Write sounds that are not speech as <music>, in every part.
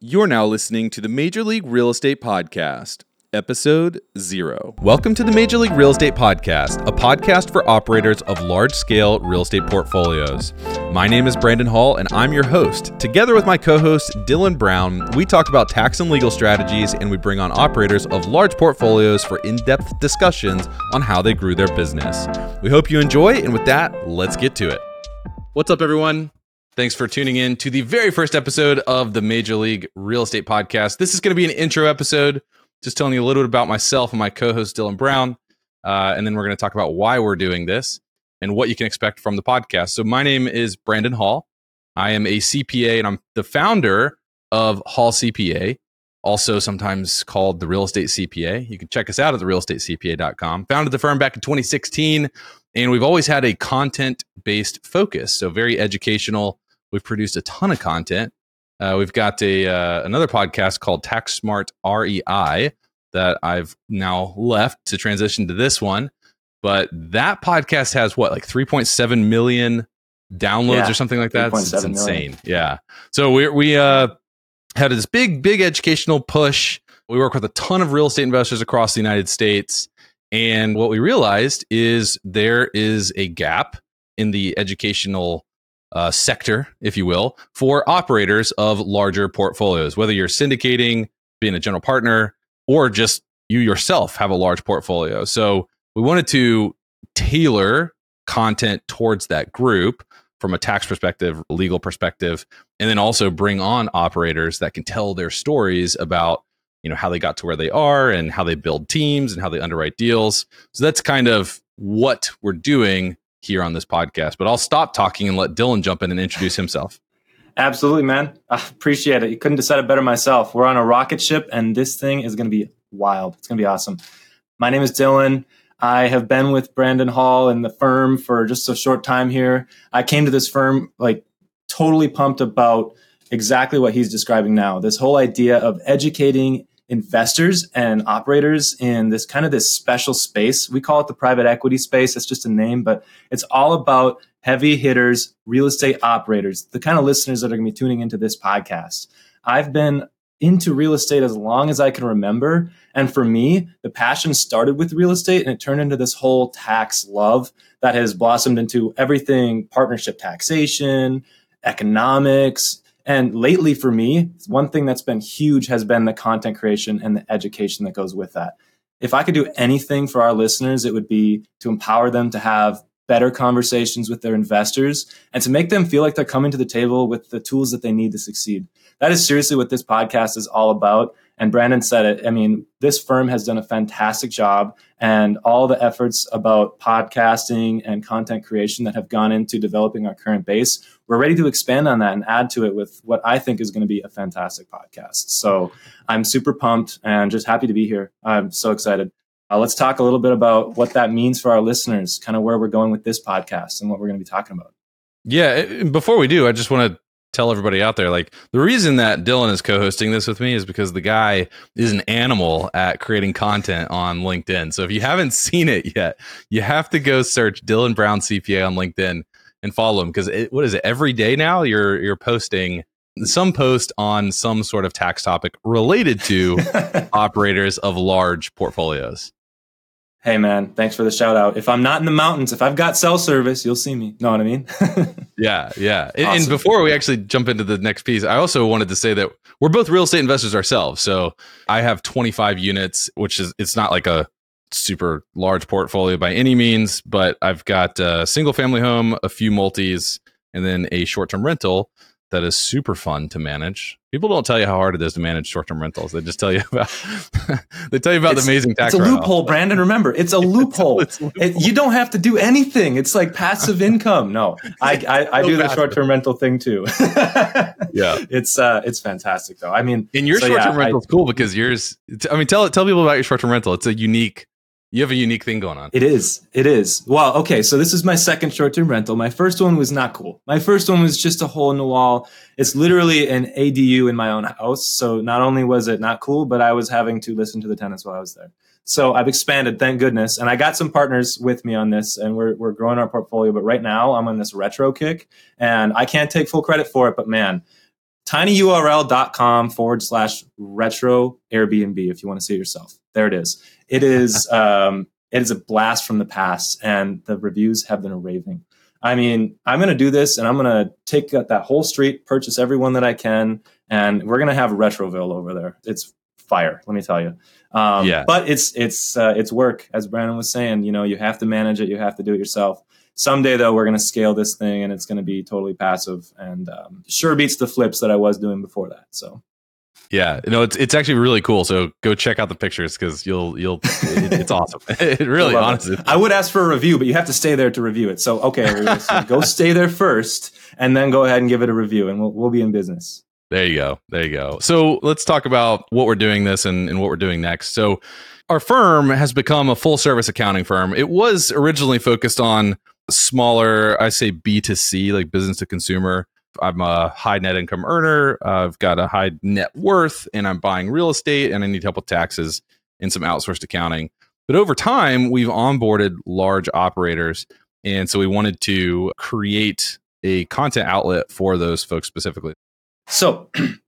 You're now listening to the Major League Real Estate Podcast, Episode Zero. Welcome to the Major League Real Estate Podcast, a podcast for operators of large scale real estate portfolios. My name is Brandon Hall, and I'm your host. Together with my co host, Dylan Brown, we talk about tax and legal strategies, and we bring on operators of large portfolios for in depth discussions on how they grew their business. We hope you enjoy, and with that, let's get to it. What's up, everyone? Thanks for tuning in to the very first episode of the Major League Real Estate Podcast. This is going to be an intro episode, just telling you a little bit about myself and my co host, Dylan Brown. Uh, and then we're going to talk about why we're doing this and what you can expect from the podcast. So, my name is Brandon Hall. I am a CPA and I'm the founder of Hall CPA, also sometimes called the Real Estate CPA. You can check us out at therealestatecpa.com. Founded the firm back in 2016, and we've always had a content based focus. So, very educational We've produced a ton of content. Uh, we've got a uh, another podcast called Tax Smart REI that I've now left to transition to this one. But that podcast has what, like 3.7 million downloads yeah, or something like that. It's, insane. Million. Yeah. So we we uh, had this big big educational push. We work with a ton of real estate investors across the United States. And what we realized is there is a gap in the educational uh, sector, if you will, for operators of larger portfolios, whether you're syndicating, being a general partner, or just you yourself have a large portfolio. So we wanted to tailor content towards that group from a tax perspective, legal perspective, and then also bring on operators that can tell their stories about you know how they got to where they are and how they build teams and how they underwrite deals. So that's kind of what we're doing here on this podcast. But I'll stop talking and let Dylan jump in and introduce himself. Absolutely, man. I appreciate it. You couldn't have said it better myself. We're on a rocket ship, and this thing is going to be wild. It's going to be awesome. My name is Dylan. I have been with Brandon Hall and the firm for just a short time here. I came to this firm like totally pumped about exactly what he's describing now. This whole idea of educating investors and operators in this kind of this special space. We call it the private equity space. It's just a name, but it's all about heavy hitters, real estate operators, the kind of listeners that are going to be tuning into this podcast. I've been into real estate as long as I can remember. And for me, the passion started with real estate and it turned into this whole tax love that has blossomed into everything partnership taxation, economics, and lately for me, one thing that's been huge has been the content creation and the education that goes with that. If I could do anything for our listeners, it would be to empower them to have better conversations with their investors and to make them feel like they're coming to the table with the tools that they need to succeed. That is seriously what this podcast is all about. And Brandon said it. I mean, this firm has done a fantastic job, and all the efforts about podcasting and content creation that have gone into developing our current base, we're ready to expand on that and add to it with what I think is going to be a fantastic podcast. So I'm super pumped and just happy to be here. I'm so excited. Uh, let's talk a little bit about what that means for our listeners, kind of where we're going with this podcast and what we're going to be talking about. Yeah. Before we do, I just want to tell everybody out there like the reason that Dylan is co-hosting this with me is because the guy is an animal at creating content on LinkedIn. So if you haven't <laughs> seen it yet, you have to go search Dylan Brown CPA on LinkedIn and follow him because what is it every day now you're you're posting some post on some sort of tax topic related to <laughs> operators of large portfolios hey man, thanks for the shout out. If I'm not in the mountains, if I've got cell service, you'll see me. Know what I mean? <laughs> yeah, yeah. Awesome. And, before we actually jump into the next piece, I also wanted to say that we're both real estate investors ourselves. So I have 25 units, which is it's not like a super large portfolio by any means, but I've got a single family home, a few multis, and then a short term rental that is super fun to manage. People don't tell you how hard it is to manage short-term rentals. They just tell you <laughs> about <laughs> they tell you about it's, the amazing tax. It's a loophole, Brandon. Remember, it's a loophole. <laughs> it's, a loophole. It, you don't have to do anything. It's like passive income. No, I I, I do the short-term rental thing too. yeah, it's uh it's fantastic though. I mean, in your so short-term yeah, rental is cool because yours. I mean, tell tell people about your short-term rental. It's a unique you have a unique thing going on. It is. It is. Well, okay. So this is my second short term rental. My first one was not cool. My first one was just a hole in the wall. It's literally an ADU in my own house. So not only was it not cool, but I was having to listen to the tenants while I was there. So I've expanded, thank goodness. And I got some partners with me on this and we're, we're growing our portfolio. But right now I'm on this retro kick and I can't take full credit for it. But man, tinyurl.com forward slash retro Airbnb if you want to see it yourself. There it is. It is <laughs> um, it is a blast from the past, and the reviews have been raving. I mean, I'm going to do this, and I'm going to take that whole street, purchase everyone that I can, and we're going to have Retroville over there. It's fire, let me tell you. Um, yeah. But it's it's uh, it's work, as Brandon was saying. You know, you have to manage it. You have to do it yourself someday though we're going to scale this thing and it's going to be totally passive and um, sure beats the flips that i was doing before that so. Yeah you know it's it's actually really cool so go check out the pictures because you'll you'll it, it's awesome. <laughs> It really honestly it. i would ask for a review but you have to stay there to review it so okay <laughs> go stay there first and then go ahead and give it a review and we'll, we'll be in business. There you go there you go. So let's talk about what we're doing this and, and what we're doing next. So our firm has become a full service accounting firm. It was originally focused on smaller, I say B2C, like business to consumer. I'm a high net income earner. I've got a high net worth and I'm buying real estate and I need help with taxes and some outsourced accounting. But over time, we've onboarded large operators. And so we wanted to create a content outlet for those folks specifically. So <clears throat>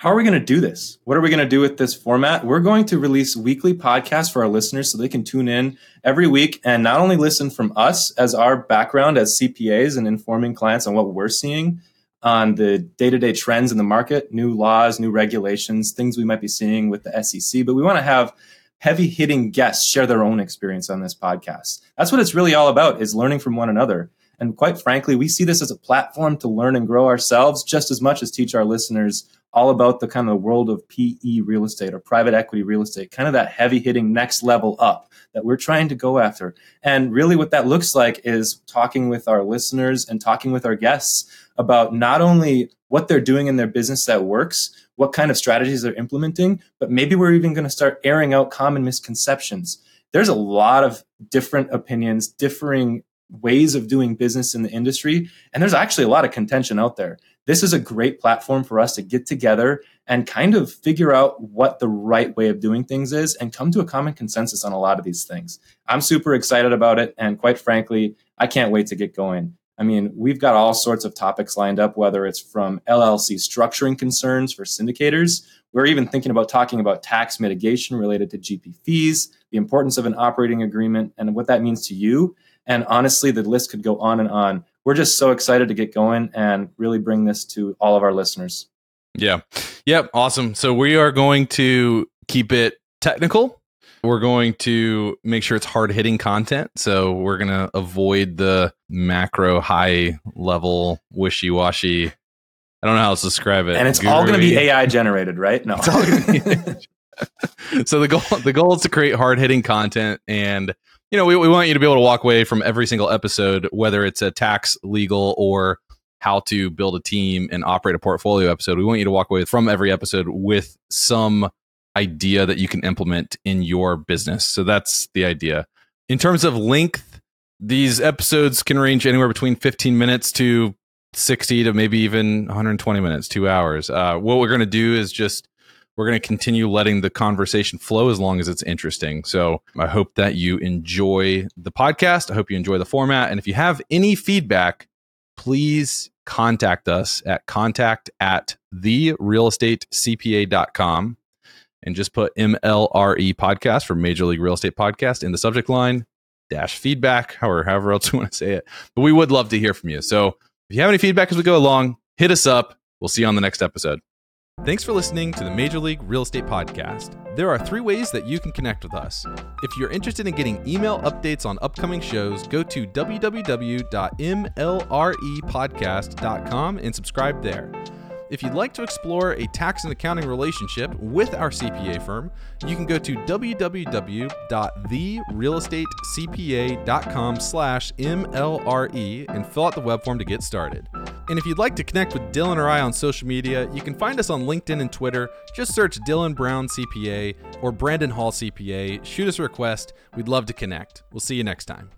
how are we going to do this? What are we going to do with this format? We're going to release weekly podcasts for our listeners so they can tune in every week and not only listen from us as our background as CPAs and informing clients on what we're seeing on the day to day trends in the market, new laws, new regulations, things we might be seeing with the SEC, but we want to have heavy hitting guests share their own experience on this podcast. That's what it's really all about is learning from one another. And quite frankly, we see this as a platform to learn and grow ourselves just as much as teach our listeners all about the kind of world of PE real estate or private equity real estate, kind of that heavy hitting next level up that we're trying to go after. And really, what that looks like is talking with our listeners and talking with our guests about not only what they're doing in their business that works, what kind of strategies they're implementing, but maybe we're even going to start airing out common misconceptions. There's a lot of different opinions, differing ways of doing business in the industry, and there's actually a lot of contention out there this is a great platform for us to get together and kind of figure out what the right way of doing things is and come to a common consensus on a lot of these things. I'm super excited about it. And quite frankly, I can't wait to get going. I mean, we've got all sorts of topics lined up, whether it's from LLC structuring concerns for syndicators. We're even thinking about talking about tax mitigation related to GP fees, the importance of an operating agreement, and what that means to you. And honestly, the list could go on and on we're just so excited to get going and really bring this to all of our listeners. Yeah. Yep. Awesome. So we are going to keep it technical. We're going to make sure it's hard hitting content. So we're going to avoid the macro high level wishy washy. I don't know how else to describe it. And it's Guru-y. all going to be AI generated, right? No. <laughs> <laughs> so the goal the goal is to create hard hitting content and you know, we, we want you to be able to walk away from every single episode, whether it's a tax, legal, or how to build a team and operate a portfolio episode. We want you to walk away from every episode with some idea that you can implement in your business. So that's the idea. In terms of length, these episodes can range anywhere between 15 minutes to 60 to maybe even 120 minutes, two hours. Uh, what we're going to do is just we're going to continue letting the conversation flow as long as it's interesting. So I hope that you enjoy the podcast. I hope you enjoy the format. And if you have any feedback, please contact us at contact at therealestatecpa.com and just put MLRE podcast for Major League Real Estate Podcast in the subject line dash feedback, or however else you want to say it. But we would love to hear from you. So if you have any feedback as we go along, hit us up. We'll see you on the next episode. Thanks for listening to the Major League Real Estate Podcast. There are three ways that you can connect with us. If you're interested in getting email updates on upcoming shows, go to www.mlrepodcast.com and subscribe there. If you'd like to explore a tax and accounting relationship with our CPA firm, you can go to www.therealestatecpa.com slash MLRE and fill out the web form to get started. And if you'd like to connect with Dylan or I on social media, you can find us on LinkedIn and Twitter. Just search Dylan Brown CPA or Brandon Hall CPA. Shoot us a request. We'd love to connect. We'll see you next time.